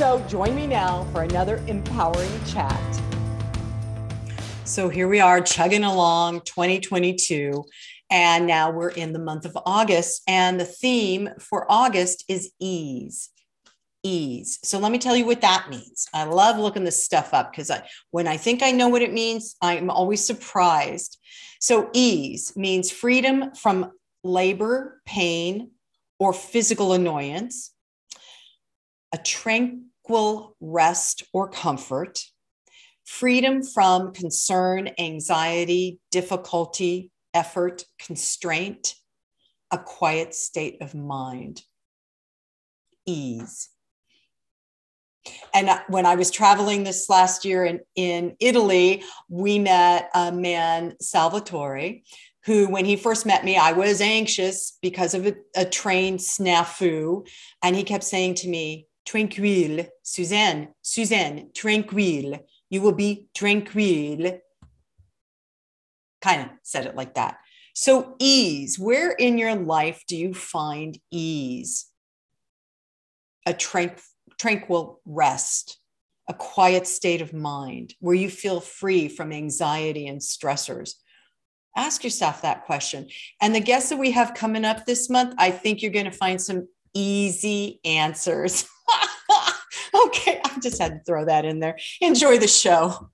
So join me now for another empowering chat. So here we are chugging along 2022. And now we're in the month of August. And the theme for August is ease. Ease. So let me tell you what that means. I love looking this stuff up because I, when I think I know what it means, I'm always surprised. So, ease means freedom from labor, pain, or physical annoyance, a tranquil equal rest or comfort, freedom from concern, anxiety, difficulty, effort, constraint, a quiet state of mind, ease. And when I was traveling this last year in, in Italy, we met a man, Salvatore, who, when he first met me, I was anxious because of a, a train snafu. And he kept saying to me, tranquille, Suzanne, Suzanne, tranquille. You will be tranquille. Kind of said it like that. So, ease, where in your life do you find ease? A tranquil, tranquil rest, a quiet state of mind where you feel free from anxiety and stressors. Ask yourself that question. And the guests that we have coming up this month, I think you're going to find some easy answers. okay, I just had to throw that in there. Enjoy the show.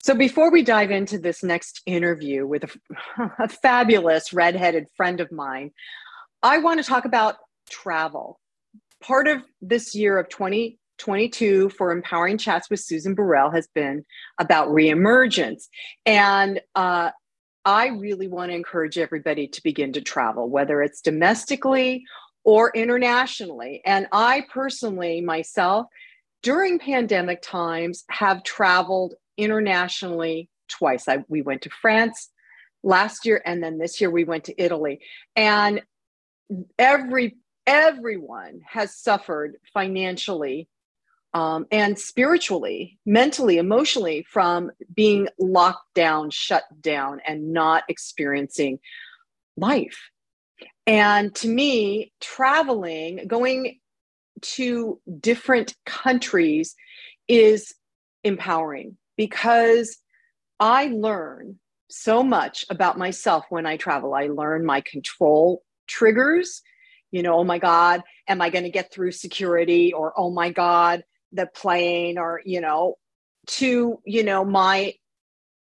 So, before we dive into this next interview with a, a fabulous redheaded friend of mine, I want to talk about travel. Part of this year of 2022 for Empowering Chats with Susan Burrell has been about reemergence. And uh, I really want to encourage everybody to begin to travel, whether it's domestically or internationally. And I personally, myself, during pandemic times, have traveled internationally twice. I, we went to France last year, and then this year we went to Italy. And every everyone has suffered financially um, and spiritually, mentally, emotionally from being locked down, shut down, and not experiencing life. And to me, traveling, going to different countries is empowering because I learn so much about myself when I travel. I learn my control triggers. You know, oh my God, am I going to get through security? Or oh my God, the plane, or, you know, to, you know, my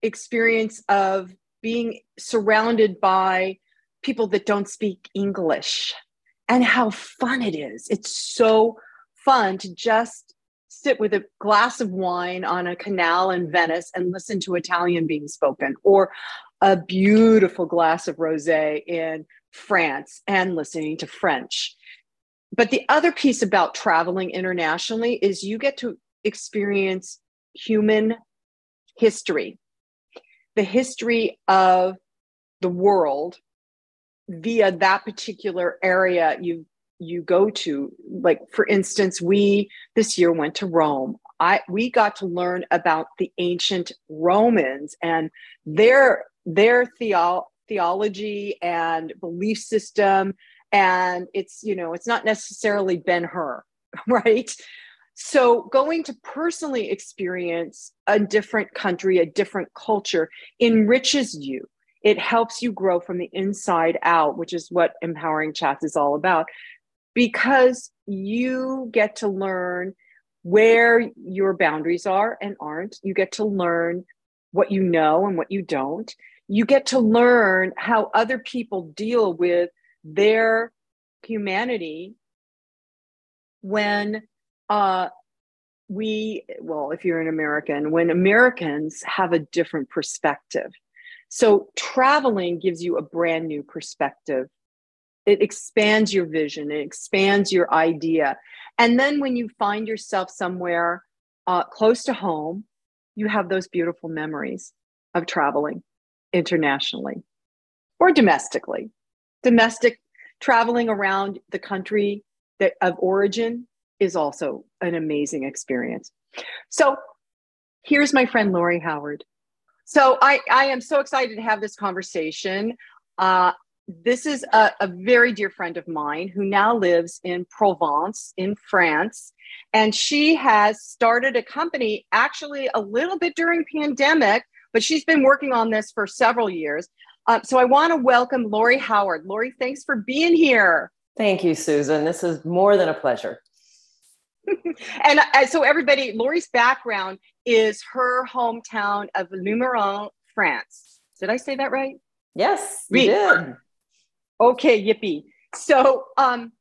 experience of being surrounded by people that don't speak English and how fun it is. It's so fun to just sit with a glass of wine on a canal in Venice and listen to Italian being spoken, or a beautiful glass of rosé in France and listening to French. But the other piece about traveling internationally is you get to experience human history, the history of the world via that particular area you you go to. Like for instance we this year went to rome. I we got to learn about the ancient romans and their their theo- theology and belief system. And it's you know it's not necessarily ben hur right? So going to personally experience a different country a different culture enriches you it helps you grow from the inside out, which is what empowering chats is all about, because you get to learn where your boundaries are and aren't. You get to learn what you know and what you don't. You get to learn how other people deal with their humanity when uh, we, well, if you're an American, when Americans have a different perspective so traveling gives you a brand new perspective. It expands your vision, it expands your idea. And then when you find yourself somewhere uh, close to home, you have those beautiful memories of traveling internationally or domestically. Domestic traveling around the country that, of origin is also an amazing experience. So here's my friend Lori Howard. So I, I am so excited to have this conversation. Uh, this is a, a, very dear friend of mine who now lives in Provence in France. And she has started a company actually a little bit during pandemic, but she's been working on this for several years. Uh, so I want to welcome Lori Howard. Lori, thanks for being here. Thank you, Susan. This is more than a pleasure. and uh, so everybody, Lori's background is her hometown of Lourmarin, France. Did I say that right? Yes, you did. Okay, yippee. So, um,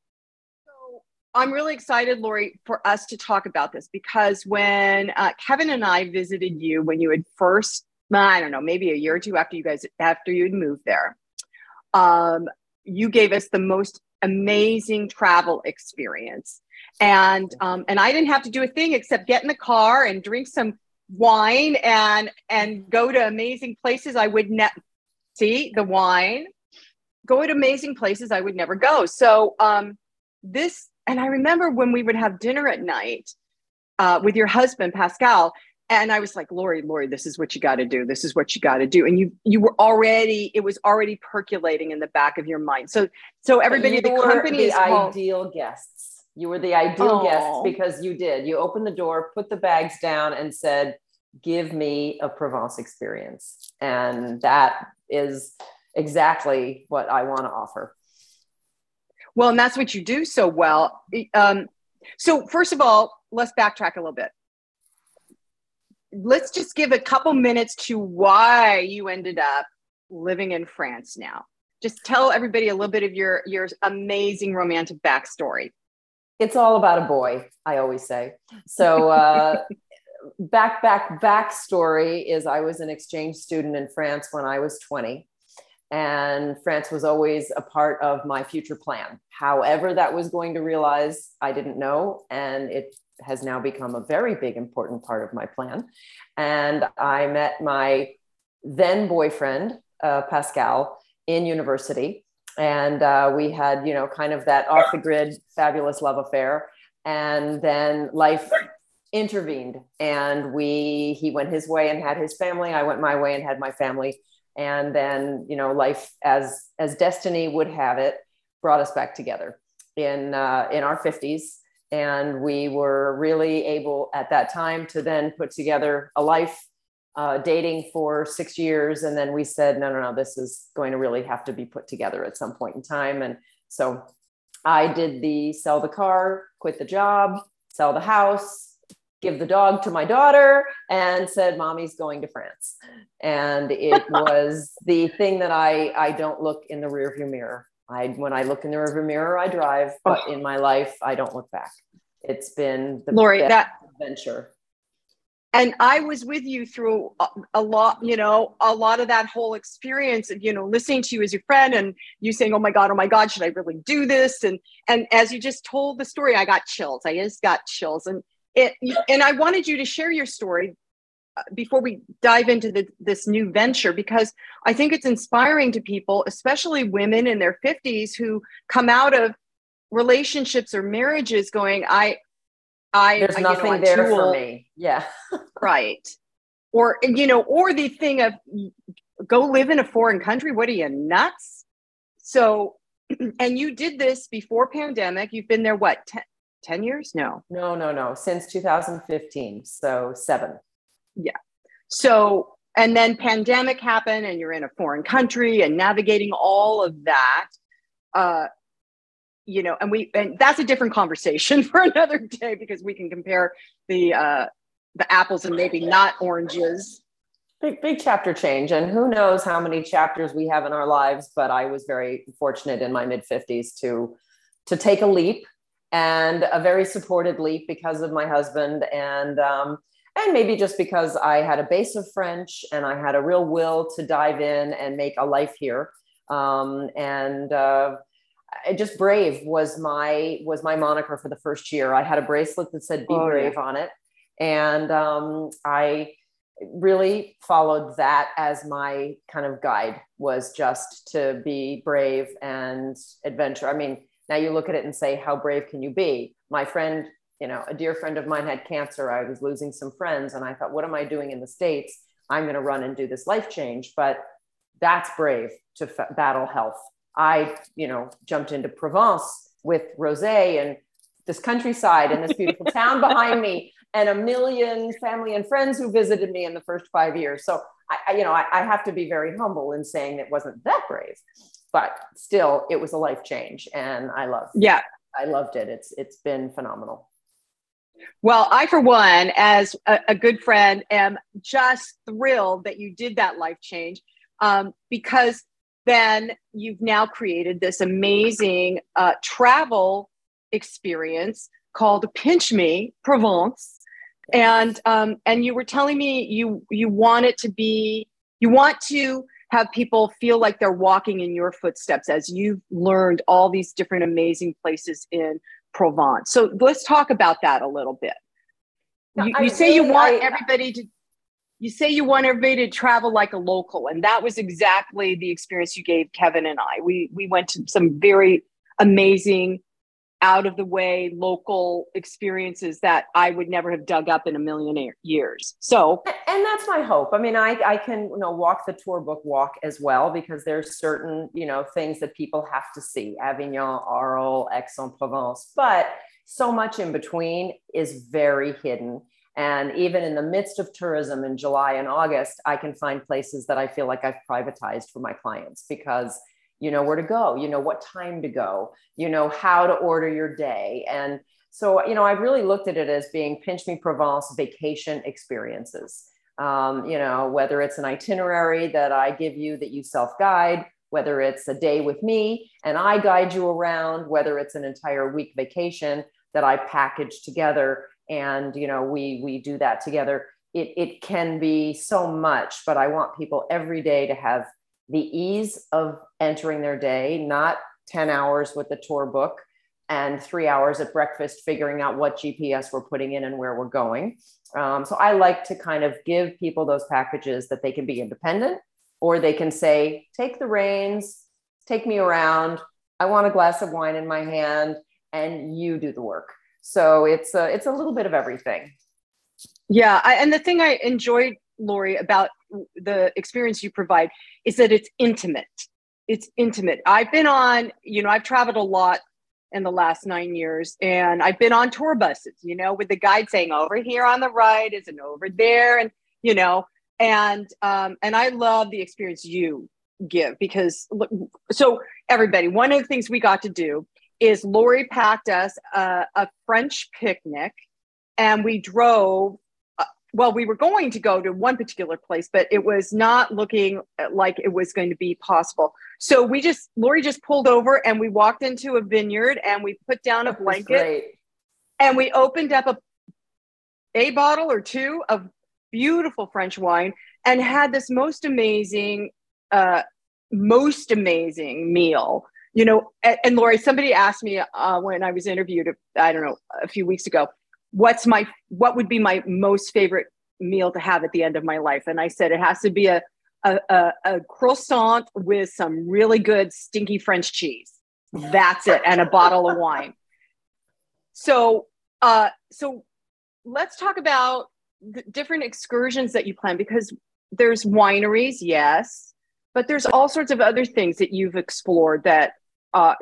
so I'm really excited, Lori, for us to talk about this because when uh, Kevin and I visited you when you had first, I don't know, maybe a year or two after you guys after you'd moved there, um, you gave us the most amazing travel experience, and um, and I didn't have to do a thing except get in the car and drink some wine and and go to amazing places I would never see the wine go to amazing places I would never go. So um, this, and I remember when we would have dinner at night uh, with your husband Pascal, and I was like, Lori, Lori, this is what you got to do. This is what you got to do. And you you were already, it was already percolating in the back of your mind. So so everybody, you the company the is ideal called, guests. You were the ideal guest because you did. You opened the door, put the bags down, and said, "Give me a Provence experience." And that is exactly what I want to offer. Well, and that's what you do so well. Um, so, first of all, let's backtrack a little bit. Let's just give a couple minutes to why you ended up living in France now. Just tell everybody a little bit of your your amazing romantic backstory. It's all about a boy, I always say. So, uh, back back backstory is I was an exchange student in France when I was 20 and France was always a part of my future plan. However, that was going to realize, I didn't know, and it has now become a very big, important part of my plan. And I met my then boyfriend, uh, Pascal, in university. And uh, we had, you know, kind of that off the grid, fabulous love affair. And then life intervened and we he went his way and had his family. I went my way and had my family. And then you know life as as destiny would have it brought us back together in uh, in our 50s and we were really able at that time to then put together a life uh, dating for six years and then we said no no no this is going to really have to be put together at some point in time. And so i did the sell the car quit the job sell the house give the dog to my daughter and said mommy's going to france. And it was the thing that i i don't look in the rearview mirror. I when i look in the rearview mirror i drive but in my life i don't look back. It's been the lori that adventure and i was with you through a, lot you know a lot of that whole experience of you know listening to you as your friend and you saying oh my god oh my god should i really do this? And and as you just told the story i got chills. I just got chills. And it, and I wanted you to share your story uh, before we dive into the, this new venture because I think it's inspiring to people, especially women in their 50s who come out of relationships or marriages going, I, I, there's nothing know, there for me. Yeah. right. Or, you know, or the thing of go live in a foreign country. What are you nuts? So, and you did this before pandemic. You've been there, what, 10, 10 years? No. No, no, no. Since 2015. So seven. Yeah. So, and then pandemic happened and you're in a foreign country and navigating all of that. Uh, you know, and we, and that's a different conversation for another day because we can compare the, uh, the apples and maybe not oranges. Big, big chapter change. And who knows how many chapters we have in our lives, but I was very fortunate in my mid 50s to, to take a leap and a very supported leap because of my husband and um, and maybe just because I had a base of French and I had a real will to dive in and make a life here. Um, and uh, just brave was my was my moniker for the first year. I had a bracelet that said "Be oh, brave" yeah. on it, And um, I really followed that as my kind of guide was just to be brave and adventure. I mean, now you look at it and say, how brave can you be? My friend, you know, a dear friend of mine had cancer. I was losing some friends, and I thought, what am I doing in the States? I'm going to run and do this life change. But that's brave to f- battle health. I, you know, jumped into Provence with Rose and this countryside and this beautiful town behind me and a million family and friends who visited me in the first five years. So I, you know, I, I have to be very humble in saying it wasn't that brave, but still it was a life change and I love. Yeah. I loved it. It's, it's been phenomenal. Well, I, for one, as a, a, good friend, am just thrilled that you did that life change um, because then you've now created this amazing uh, travel experience called Pinch Me Provence, and um, and you were telling me you you want it to be you want to have people feel like they're walking in your footsteps as you've learned all these different amazing places in Provence. So let's talk about that a little bit. You, you say you want I, everybody to you say you want everybody to travel like a local and that was exactly the experience you gave kevin and i. We we went to some very amazing out of the way local experiences that i would never have dug up in a million years. So and that's my hope. I mean i i can you know walk the tour book walk as well because there's certain you know things that people have to see. Avignon arles aix-en-provence. But so much in between is very hidden and even in the midst of tourism in July and August, I can find places that I feel like I've privatized for my clients because you know where to go, you know what time to go, you know how to order your day. And so, you know, I've really looked at it as being Pinch Me Provence vacation experiences. Um, you know, whether it's an itinerary that I give you that you self guide, whether it's a day with me and I guide you around, whether it's an entire week vacation that I package together and you know we we do that together. It, it can be so much but i want people every day to have the ease of entering their day not 10 hours with the tour book and three hours at breakfast figuring out what gps we're putting in and where we're going. Um, so i like to kind of give people those packages that they can be independent or they can say take the reins take me around. I want a glass of wine in my hand and you do the work so it's a, it's a little bit of everything. Yeah. I, and the thing I enjoyed, Lori, about the experience you provide is that it's intimate. It's intimate. I've been on, you know, I've traveled a lot in the last nine years and I've been on tour buses, you know, with the guide saying over here on the right is and over there. And, you know, and, um, and I love the experience you give because so everybody, one of the things we got to do is Lori packed us a, a French picnic and we drove. Uh, well, we were going to go to one particular place, but it was not looking like it was going to be possible. So we just, Lori just pulled over and we walked into a vineyard and we put down a blanket and we opened up a, a bottle or two of beautiful French wine and had this most amazing, uh, most amazing meal you know, and, and Lori, somebody asked me uh, when I was interviewed, I don't know, a few weeks ago, what's my, what would be my most favorite meal to have at the end of my life? And I said, it has to be a, a, a, a croissant with some really good stinky French cheese. That's it. And a bottle of wine. So, uh, so let's talk about the different excursions that you plan because there's wineries, yes, but there's all sorts of other things that you've explored that uh,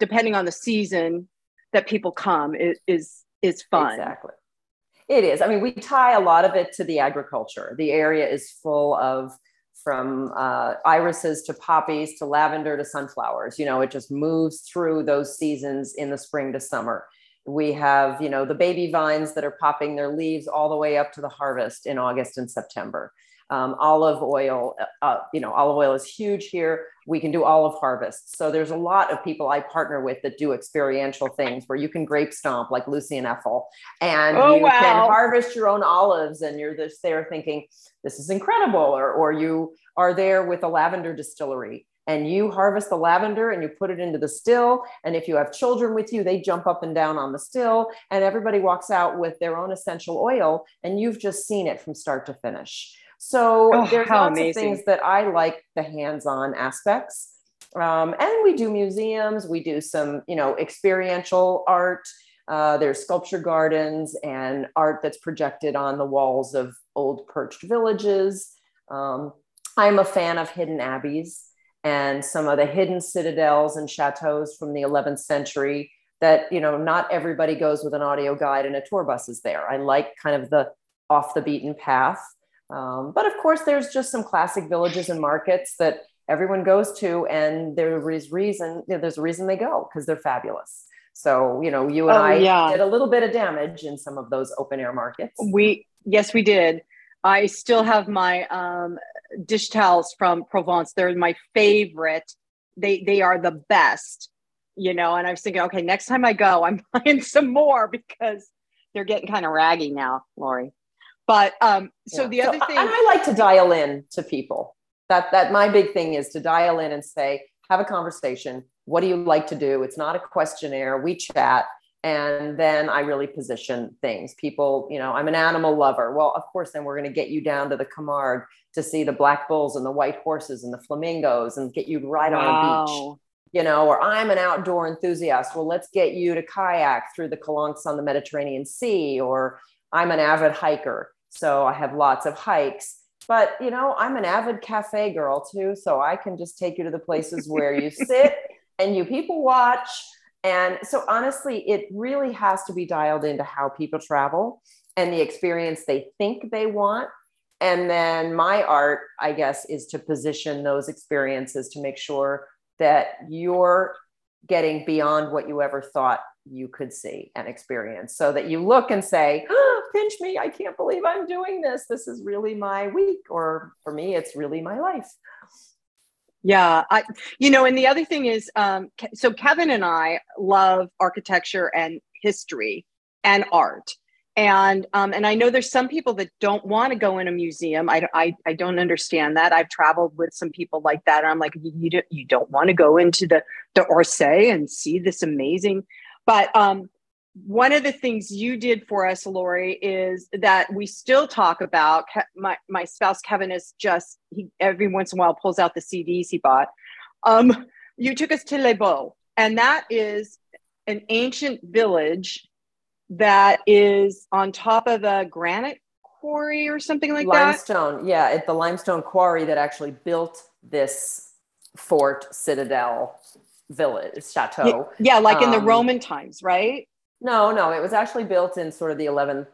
depending on the season that people come is is, is fun. Exactly. It is. I mean we tie a lot of it to the agriculture. The area is full of from uh, irises to poppies to lavender to sunflowers. You know it just moves through those seasons in the spring to summer. We have you know the baby vines that are popping their leaves all the way up to the harvest in august and september um, olive oil, uh, you know, olive oil is huge here. We can do olive harvests. So there's a lot of people I partner with that do experiential things where you can grape stomp like Lucy and Ethel, and oh, you wow. can harvest your own olives, and you're just there thinking, this is incredible. Or, or you are there with a lavender distillery and you harvest the lavender and you put it into the still. And if you have children with you, they jump up and down on the still, and everybody walks out with their own essential oil, and you've just seen it from start to finish. So oh, there's lots amazing. of things that I like the hands-on aspects. Um, and we do museums, we do some, you know, experiential art. Uh, there's sculpture gardens and art that's projected on the walls of old perched villages. Um, I'm a fan of hidden abbeys and some of the hidden citadels and chateaus from the 11th century that you know not everybody goes with an audio guide and a tour bus is there i like kind of the off the beaten path um, but of course there's just some classic villages and markets that everyone goes to and there is reason you know, there's a reason they go because they're fabulous so you know you and oh, i yeah. did a little bit of damage in some of those open air markets we yes we did i still have my um, dish towels from Provence. They're my favorite. They they are the best, you know. And I was thinking, okay, next time I go, I'm buying some more because they're getting kind of raggy now, Lori. But um, so yeah. the other so thing, I like to dial in to people. That that my big thing is to dial in and say, have a conversation. What do you like to do? It's not a questionnaire. We chat and then i really position things people you know i'm an animal lover well of course then we're going to get you down to the camargue to see the black bulls and the white horses and the flamingos and get you right wow. on a beach you know or i'm an outdoor enthusiast well let's get you to kayak through the calanques on the mediterranean sea or i'm an avid hiker so i have lots of hikes but you know i'm an avid cafe girl too so i can just take you to the places where you sit and you people watch and so, honestly, it really has to be dialed into how people travel and the experience they think they want. And then, my art, I guess, is to position those experiences to make sure that you're getting beyond what you ever thought you could see and experience so that you look and say, oh, pinch me, I can't believe I'm doing this. This is really my week. Or for me, it's really my life. Yeah, I, you know, and the other thing is, um, so Kevin and I love architecture and history and art, and um, and I know there's some people that don't want to go in a museum. I, I I don't understand that. I've traveled with some people like that. And I'm like, you don't, you don't want to go into the the Orsay and see this amazing, but um, one of the things you did for us, Lori, is that we still talk about. My my spouse Kevin is just he every once in a while pulls out the CDs he bought. Um, you took us to Les Baux, and that is an ancient village that is on top of a granite quarry or something like limestone. that. Limestone, yeah, it's the limestone quarry that actually built this fort, citadel, village, chateau. Yeah, like in the um, Roman times, right? No, no, it was actually built in sort of the 11th,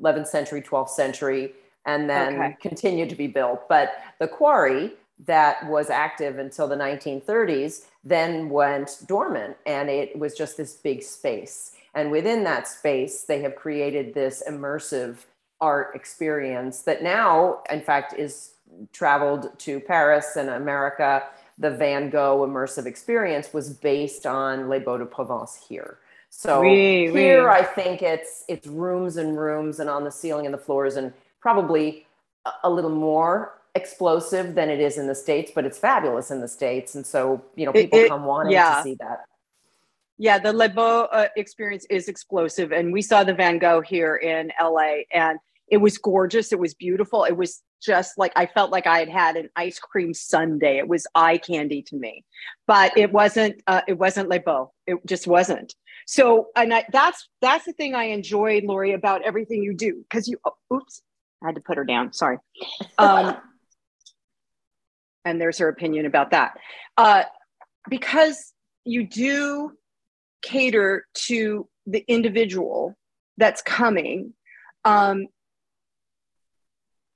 11th century, 12th century, and then okay. continued to be built. But the quarry that was active until the 1930s then went dormant, and it was just this big space. And within that space, they have created this immersive art experience that now, in fact, is traveled to Paris and America. The Van Gogh immersive experience was based on Les Baux de Provence here. So oui, here, oui. I think it's it's rooms and rooms, and on the ceiling and the floors, and probably a, little more explosive than it is in the states, but it's fabulous in the states, and so you know people it, it, come wanting yeah. to see that. Yeah, the Les Baux uh, experience is explosive, and we saw the Van Gogh here in LA, and it was gorgeous. It was beautiful. It was just like I felt like I had had an ice cream sundae. It was eye candy to me, but it wasn't. Uh, it wasn't Les Baux. It just wasn't. So, and I, that's that's the thing I enjoyed, Lori, about everything you do because you. Oh, oops, I had to put her down. Sorry. Um, and there's her opinion about that, uh, because you do cater to the individual that's coming. Um,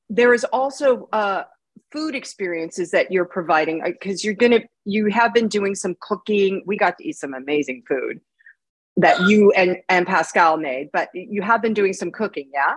there is also uh, food experiences that you're providing because uh, you're gonna you have been doing some cooking. We got to eat some amazing food that you and, and Pascal made, but you have been doing some cooking, yeah?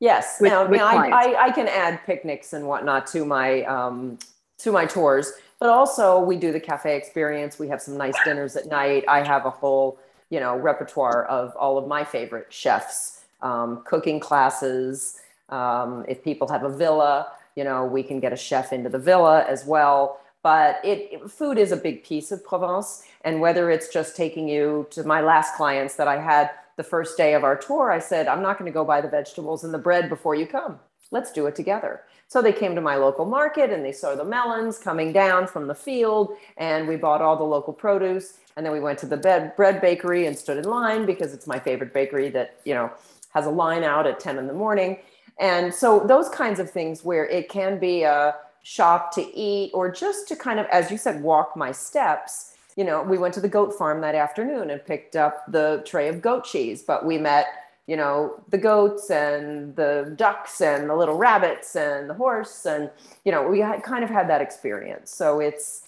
Yes. With, now, with I, I, I, can add picnics and whatnot to my um, to my tours, but also we do the cafe experience. We have some nice dinners at night. I have a whole you know repertoire of all of my favorite chefs, um, cooking classes. Um, if people have a villa, you know we can get a chef into the villa as well. but it, food is a big piece of Provence. And whether it's just taking you to my last clients that I had the first day of our tour, I said, I'm not going to go buy the vegetables and the bread before you come. Let's do it together. So they came to my local market and they saw the melons coming down from the field, and we bought all the local produce. And then we went to the bread bakery and stood in line because it's my favorite bakery that, you know, has a line out at 10 in the morning. And so those kinds of things where it can be a, shop to eat or just to kind of, as you said, walk my steps. You know, we went to the goat farm that afternoon and picked up the tray of goat cheese, but we met, you know, the goats and the ducks and the little rabbits and the horse. And, you know, we had kind of had that experience. So it's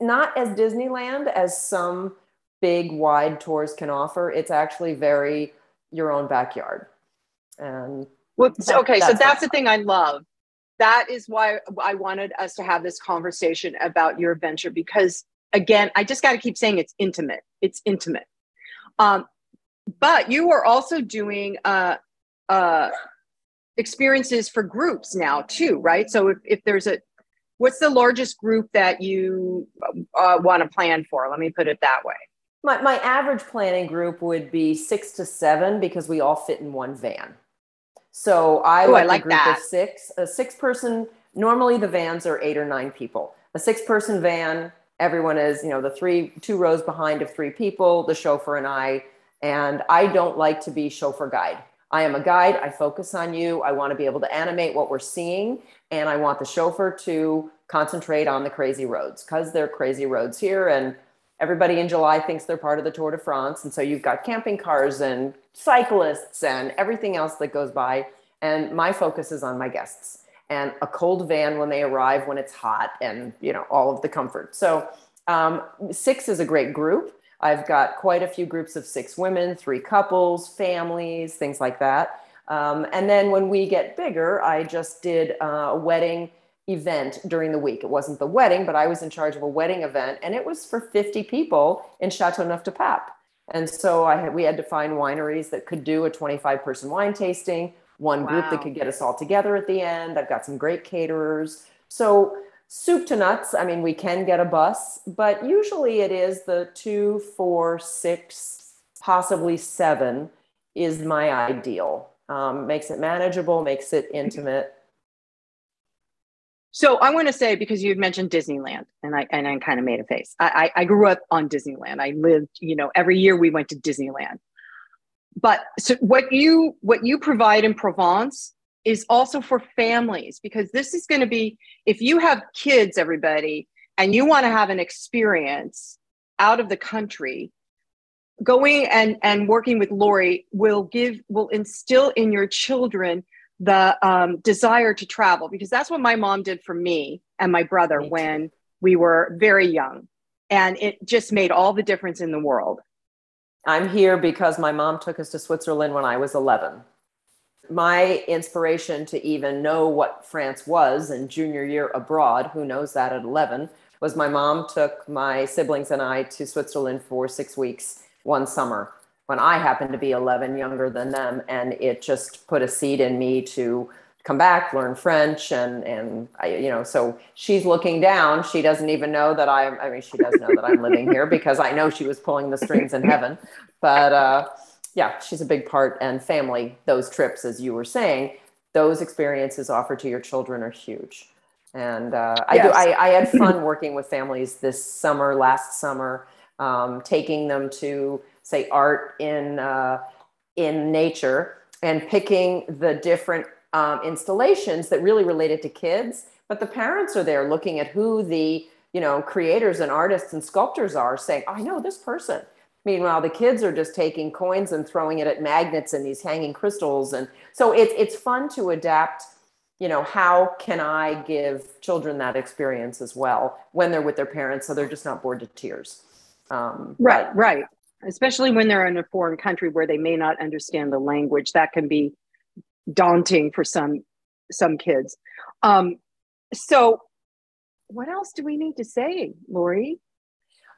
not as Disneyland as some big wide tours can offer. It's actually very your own backyard. And well, okay, that's so that's the thing I love that is why I wanted us to have this conversation about your venture because again, I just got to keep saying it's intimate. It's intimate. Um, but you are also doing uh, uh, experiences for groups now too, right? So if, if there's a, what's the largest group that you uh, want to plan for? Let me put it that way. My, my average planning group would be six to seven because we all fit in one van. So I Ooh, like, I like a group that. of six, a six person. Normally the vans are eight or nine people. A six person van, everyone is, you know, the three, two rows behind of three people, the chauffeur and I. And I don't like to be chauffeur guide. I am a guide. I focus on you. I want to be able to animate what we're seeing. And I want the chauffeur to concentrate on the crazy roads because they're crazy roads here. And everybody in July thinks they're part of the Tour de France. And so you've got camping cars and cyclists and everything else that goes by. And my focus is on my guests and a cold van when they arrive when it's hot and you know all of the comfort. So um, six is a great group. I've got quite a few groups of six women, three couples, families, things like that. Um, and then when we get bigger, I just did uh, a wedding event during the week. It wasn't the wedding, but I was in charge of a wedding event, and it was for 50 people in Châteauneuf-du-Pape. And so I had, we had to find wineries that could do a 25 person wine tasting, one wow. group that could get us all together at the end. I've got some great caterers. So soup to nuts. I mean, we can get a bus, but usually it is the two, four, six, possibly seven is my ideal. Um, makes it manageable, makes it intimate. So I want to say because you had mentioned Disneyland, and I and I kind of made a face. I, I, I grew up on Disneyland. I lived, you know, every year we went to Disneyland. But so what you what you provide in Provence is also for families because this is going to be if you have kids, everybody, and you want to have an experience out of the country, going and and working with Lori will give will instill in your children the um, desire to travel because that's what my mom did for me and my brother when we were very young. And it just made all the difference in the world. I'm here because my mom took us to switzerland when i was 11 my inspiration to even know what france was in junior year abroad who knows that at 11 was my mom took my siblings and i to switzerland for six weeks one summer when I happened to be 11 younger than them. And it just put a seed in me to come back, learn French. And, and I, you know, so she's looking down. She doesn't even know that I'm, I mean, she does know that I'm living here because I know she was pulling the strings in heaven. But uh, yeah, she's a big part and family. Those trips, as you were saying, those experiences offered to your children are huge. And uh, I do. I, I had fun working with families this summer, last summer, um, taking them to say art in uh, in nature and picking the different um, installations that really related to kids. But the parents are there looking at who the you know creators and artists and sculptors are saying i know this person. Meanwhile the kids are just taking coins and throwing it at magnets and these hanging crystals. And so it's it's fun to adapt you know how can i give children that experience as well when they're with their parents so they're just not bored to tears. Um, right right especially when they're in a foreign country where they may not understand the language that can be daunting for some some kids. Um, so what else do we need to say lori?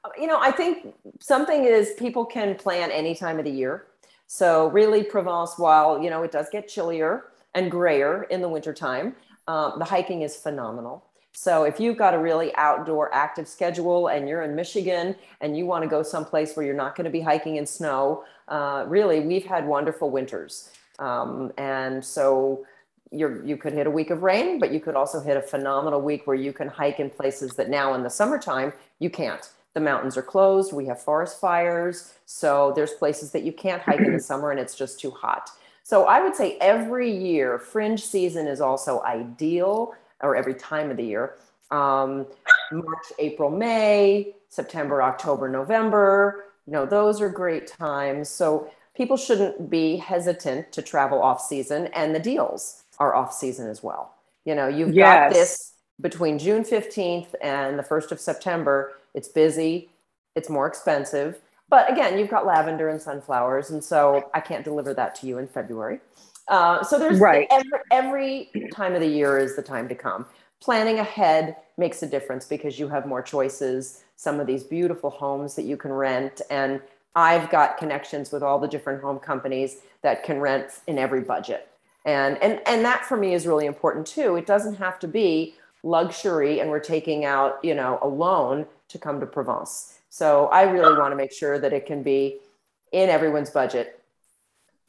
Uh, you know i think something is people can plan any time of the year. So really provence while you know it does get chillier and grayer in the wintertime um, the hiking is phenomenal So if you've got a really outdoor active schedule and you're in Michigan and you want to go someplace where you're not going to be hiking in snow, uh, really, we've had wonderful winters. Um, and so you're, you could hit a week of rain, but you could also hit a phenomenal week where you can hike in places that now in the summertime you can't. The mountains are closed. We have forest fires. So there's places that you can't hike in the summer and it's just too hot. So I would say every year, fringe season is also ideal or every time of the year. Um, March, April, May, September, October, November. You know, those are great times. So people shouldn't be hesitant to travel off season, and the deals are off season as well. You know, you've yes. got this between June 15th and the 1st of September. It's busy, it's more expensive. But again, you've got lavender and sunflowers. And so I can't deliver that to you in February. Uh, so there's right. every, every time of the year is the time to come. Planning ahead makes a difference because you have more choices. Some of these beautiful homes that you can rent, and I've got connections with all the different home companies that can rent in every budget. And and and that for me is really important too. It doesn't have to be luxury, and we're taking out you know a loan to come to Provence. So I really want to make sure that it can be in everyone's budget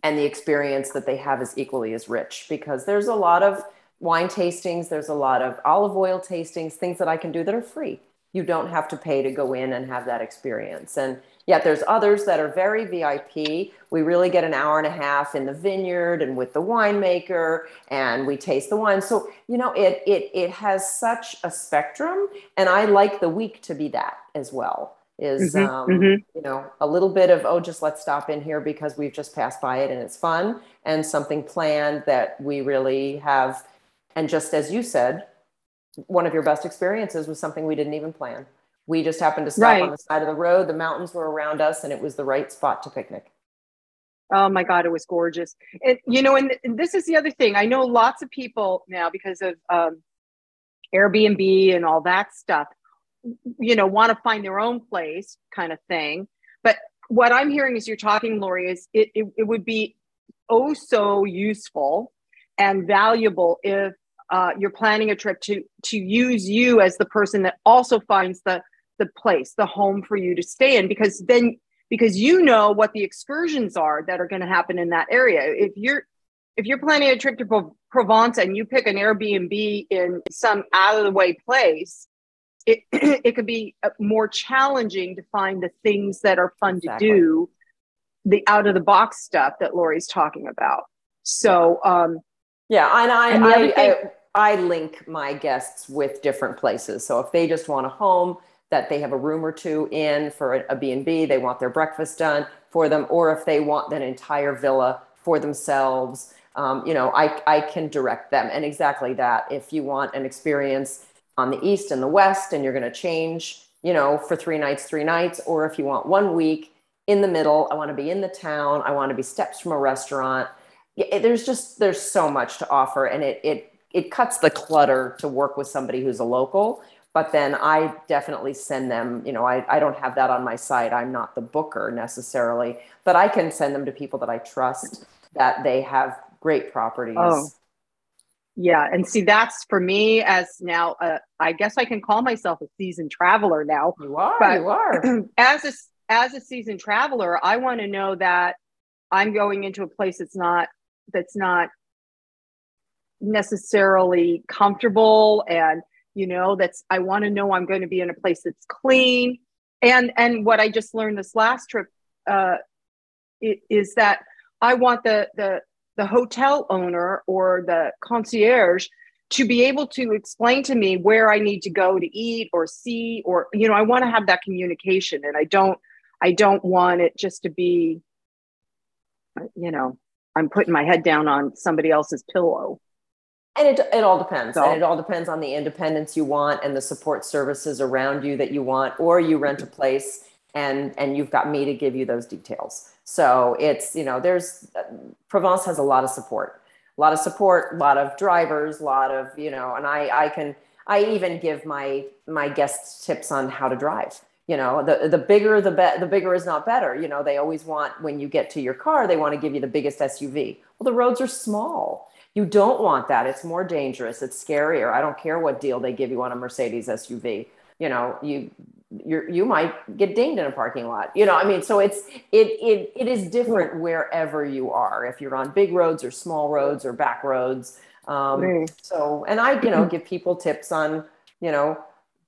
and the experience that they have is equally as rich because there's a lot of wine tastings, there's a lot of olive oil tastings, things that I can do that are free. You don't have to pay to go in and have that experience. And yet there's others that are very VIP. We really get an hour and a half in the vineyard and with the winemaker and we taste the wine. So, you know, it it it has such a spectrum and I like the week to be that as well is mm-hmm, um, mm-hmm. you know a little bit of oh just let's stop in here because we've just passed by it and it's fun and something planned that we really have. And just as you said one of your best experiences was something we didn't even plan. We just happened to stop right. on the side of the road. The mountains were around us and it was the right spot to picnic. Oh my god it was gorgeous. And you know and, and this is the other thing. I know lots of people now because of um, airbnb and all that stuff you know want to find their own place kind of thing. But what i'm hearing as you're talking lori is it, it, it would be oh so useful and valuable if uh, you're planning a trip to to use you as the person that also finds the the place the home for you to stay in because then because you know what the excursions are that are going to happen in that area. If you're if you're planning a trip to Provence and you pick an Airbnb in some out of the way place, it, it could be uh, more challenging to find the things that are fun exactly. to do, the out of the box stuff that Lori's talking about. So, um, yeah, and I, and I, thing, I, I link my guests with different places. So if they just want a home that they have a room or two in for a, a B&B, they want their breakfast done for them, or if they want an entire villa for themselves, um, you know, I, I can direct them. And exactly that. If you want an experience on the east and the west and you're going to change you know for three nights three nights or if you want one week in the middle i want to be in the town i want to be steps from a restaurant. There's just there's so much to offer and it it it cuts the clutter to work with somebody who's a local but then i definitely send them you know I, I don't have that on my site i'm not the booker necessarily but i can send them to people that i trust that they have great properties. Oh yeah and see that's for me as now uh, i guess i can call myself a seasoned traveler now you are you are. as a as a seasoned traveler i want to know that i'm going into a place that's not that's not necessarily comfortable and you know that's i want to know i'm going to be in a place that's clean. And and what i just learned this last trip uh, is that i want the the the hotel owner or the concierge to be able to explain to me where I need to go to eat or see or you know I want to have that communication and I don't I don't want it just to be uh, you know I'm putting my head down on somebody else's pillow. And it, it all depends. So, and it all depends on the independence you want and the support services around you that you want, or you rent a mm-hmm. place and and you've got me to give you those details. So it's, you know, there's Provence has a lot of support, a lot of support, a lot of drivers, a lot of, you know, and I, I can, I even give my, my guests tips on how to drive. You know, the, the bigger, the bet, the bigger is not better. You know, they always want, when you get to your car, they want to give you the biggest SUV. Well, the roads are small You don't want that. It's more dangerous. It's scarier. I don't care what deal they give you on a Mercedes SUV. You know, you you you might get dinged in a parking lot. You know, I mean, so it's it it it is different wherever you are. If you're on big roads or small roads or back roads. Um, so, and I, you know, give people tips on, you know,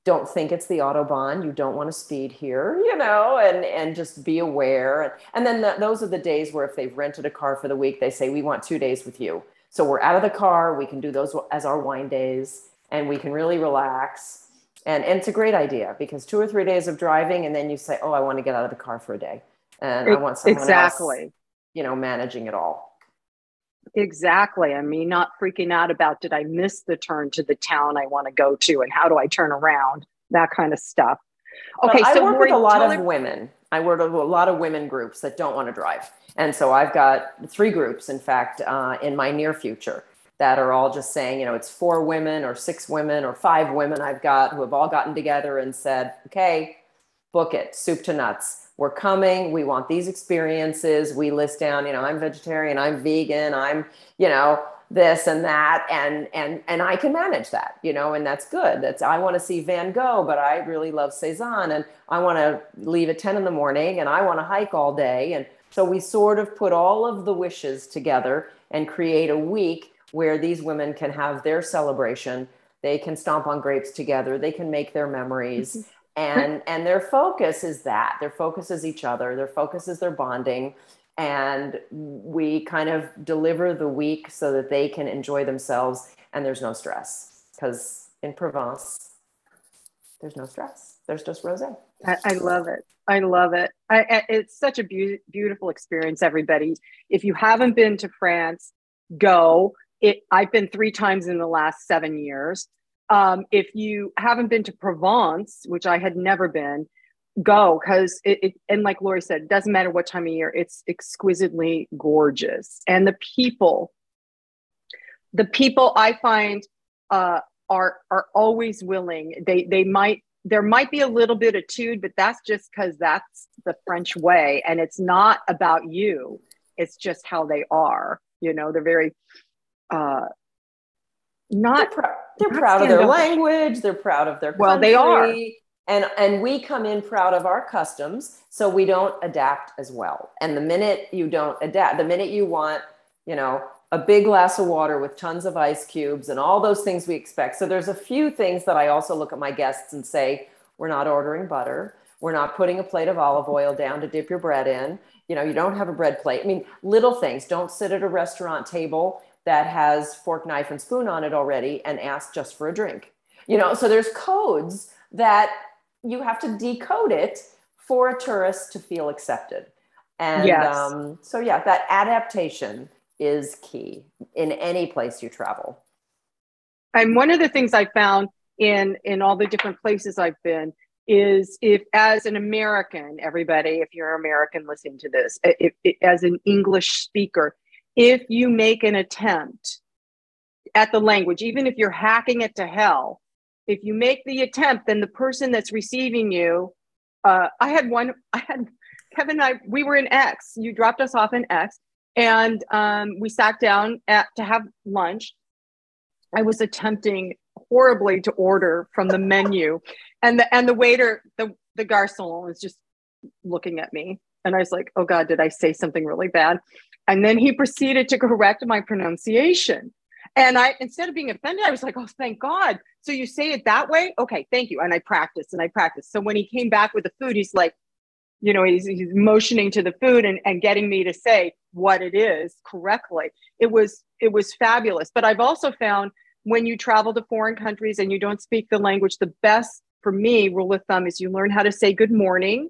don't think it's the autobahn. You don't want to speed here, you know, and and just be aware. And then the, those are the days where if they've rented a car for the week, they say we want two days with you. So we're out of the car. We can do those as our wine days, and we can really relax and, and it's a great idea because two or three days of driving, and then you say, "Oh, I want to get out of the car for a day, and I want someone exactly. else, you know, managing it all." Exactly. I mean, not freaking out about did I miss the turn to the town I want to go to, and how do I turn around? That kind of stuff. Okay, so I work with a lot of women. I work with a lot of women groups that don't want to drive, and so I've got three groups, in fact, uh, in my near future that are all just saying, you know, it's four women or six women or five women I've got who have all gotten together and said, okay, book it, soup to nuts. We're coming. We want these experiences. We list down, you know, I'm vegetarian, I'm vegan, I'm, you know, this and that and and and I can manage that, you know, and that's good. That's I want to see Van Gogh, but I really love Cezanne and I want to leave at 10 in the morning and I want to hike all day and so we sort of put all of the wishes together and create a week where these women can have their celebration they can stomp on grapes together they can make their memories mm-hmm. and and their focus is that their focus is each other their focus is their bonding and we kind of deliver the week so that they can enjoy themselves and there's no stress because in provence there's no stress there's just rosé I, I love it I love it. I, it's such a be- beautiful experience, everybody. If you haven't been to France, go it i've been three times in the last seven years. Um, if you haven't been to provence which i had never been go because it, it, and like lori said it doesn't matter what time of year it's exquisitely gorgeous. And the people the people i find uh, are are always willing. They they might there might be a little bit of tude but that's just because that's the french way. And it's not about you. It's just how they are. You know they're very uh, not they're, pr- they're not proud of their language they're proud of their well they are. and and we come in proud of our customs so we don't adapt as well. And the minute you don't adapt the minute you want you know a big glass of water with tons of ice cubes and all those things we expect. So there's a few things that i also look at my guests and say we're not ordering butter. We're not putting a plate of olive oil down to dip your bread in. You know you don't have a bread plate. I mean little things. Don't sit at a restaurant table that has fork, knife, and spoon on it already and ask just for a drink. You know, so there's codes that you have to decode it for a tourist to feel accepted. And yes. um, so, yeah, that adaptation is key in any place you travel. And one of the things I found in in all the different places I've been is if as an American, everybody, if you're American listening to this, if, if, as an English speaker, if you make an attempt at the language, even if you're hacking it to hell, if you make the attempt, then the person that's receiving you, uh, I had one, I had Kevin and I, we were in X. You dropped us off in X, and um, we sat down at, to have lunch. I was attempting horribly to order from the menu, and the and the waiter, the the garçon, was just looking at me, and I was like, "Oh God, did I say something really bad?" And then he proceeded to correct my pronunciation. And I, instead of being offended, I was like, oh, thank God. So you say it that way? Okay, thank you. And I practiced and I practiced. So when he came back with the food, he's like, you know, he's, he's motioning to the food and, and getting me to say what it is correctly. It was, it was fabulous. But I've also found when you travel to foreign countries and you don't speak the language, the best for me rule of thumb is you learn how to say good morning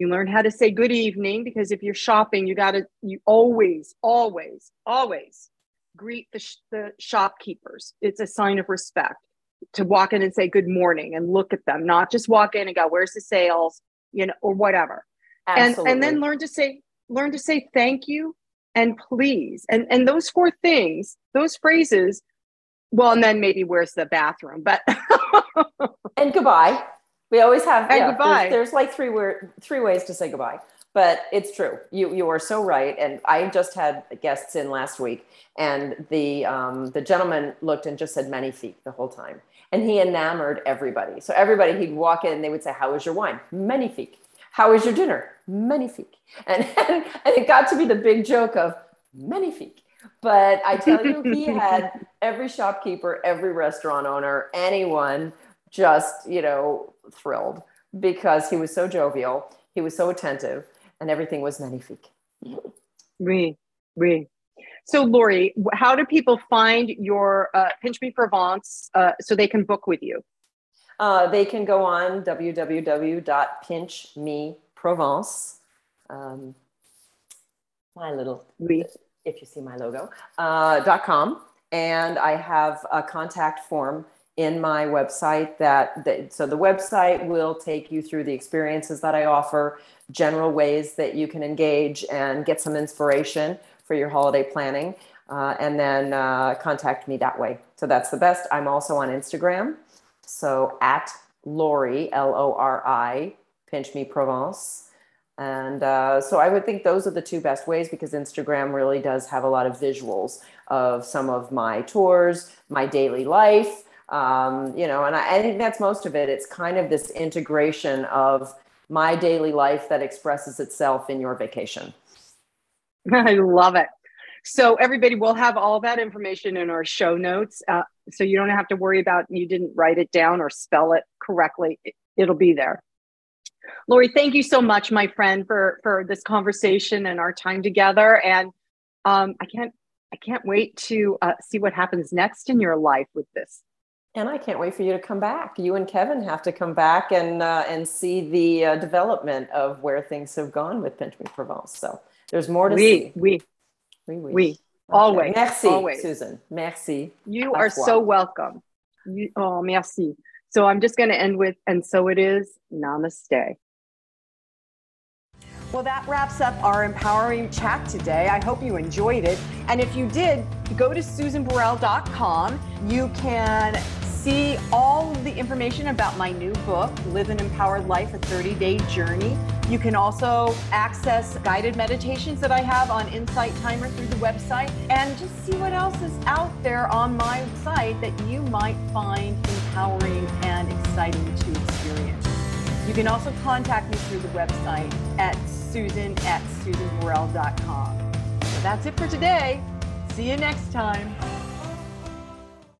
you learn how to say good evening because if you're shopping, you got to, you always, always, always greet the, sh- the shopkeepers. It's a sign of respect to walk in and say good morning and look at them, not just walk in and go, where's the sales, you know, or whatever. Absolutely. And, and then learn to say, learn to say thank you and please. And, and those four things, those phrases, well, and then maybe where's the bathroom, but. and goodbye. We always have. yeah, goodbye. There's, there's, like three word, three ways to say goodbye. but it's true. You you are so right. And I just had guests in last week, and the um, the gentleman looked and just said many magnifique the whole time, and he enamored everybody. So everybody he'd walk in, and they would say, "How was your wine? Magnifique. How was your dinner? Magnifique." And and, and it got to be the big joke of many magnifique. But I tell you, he had every shopkeeper, every restaurant owner, anyone just you know thrilled because he was so jovial, he was so attentive and everything was magnifique. Oui, oui. So, Lori, how do people find your uh, Pinch Me Provence uh, so they can book with you? Uh, they can go on www.pinchmeprovence. Um, my little, oui. if you see my logo, uh, dot .com. And I have a contact form in my website that, that, so the website will take you through the experiences that I offer, general ways that you can engage and get some inspiration for your holiday planning, uh, and then uh, contact me that way. So that's the best. I'm also on Instagram, so at Lori L O R I Pinch Me Provence. And uh, so I would think those are the two best ways because Instagram really does have a lot of visuals of some of my tours, my daily life, um, you know, and I, I think that's most of it. It's kind of this integration of my daily life that expresses itself in your vacation. I love it. So everybody will have all that information in our show notes. Uh, so you don't have to worry about you didn't write it down or spell it correctly. It'll be there. Lori, thank you so much, my friend, for for this conversation and our time together. And um, I can't I can't wait to uh, see what happens next in your life with this. And I can't wait for you to come back. You and Kevin have to come back and uh, and see the uh, development of where things have gone with Pinch Me Provence. So there's more to oui, see. Oui, oui, oui. oui. Okay. Always. Merci, always. Susan. Merci. You are so welcome. You, oh, merci. So I'm just going to end with, and so it is. Namaste. Well, that wraps up our empowering chat today. I hope you enjoyed it. And if you did, go to susanburrell.com. You can see all the information about my new book, Live an Empowered Life, a 30 day journey. You can also access guided meditations that I have on Insight Timer through the website and just see what else is out there on my site that you might find empowering and exciting to experience. You can also contact me through the website at susan at susanburrell.com. So that's it for today. See you next time.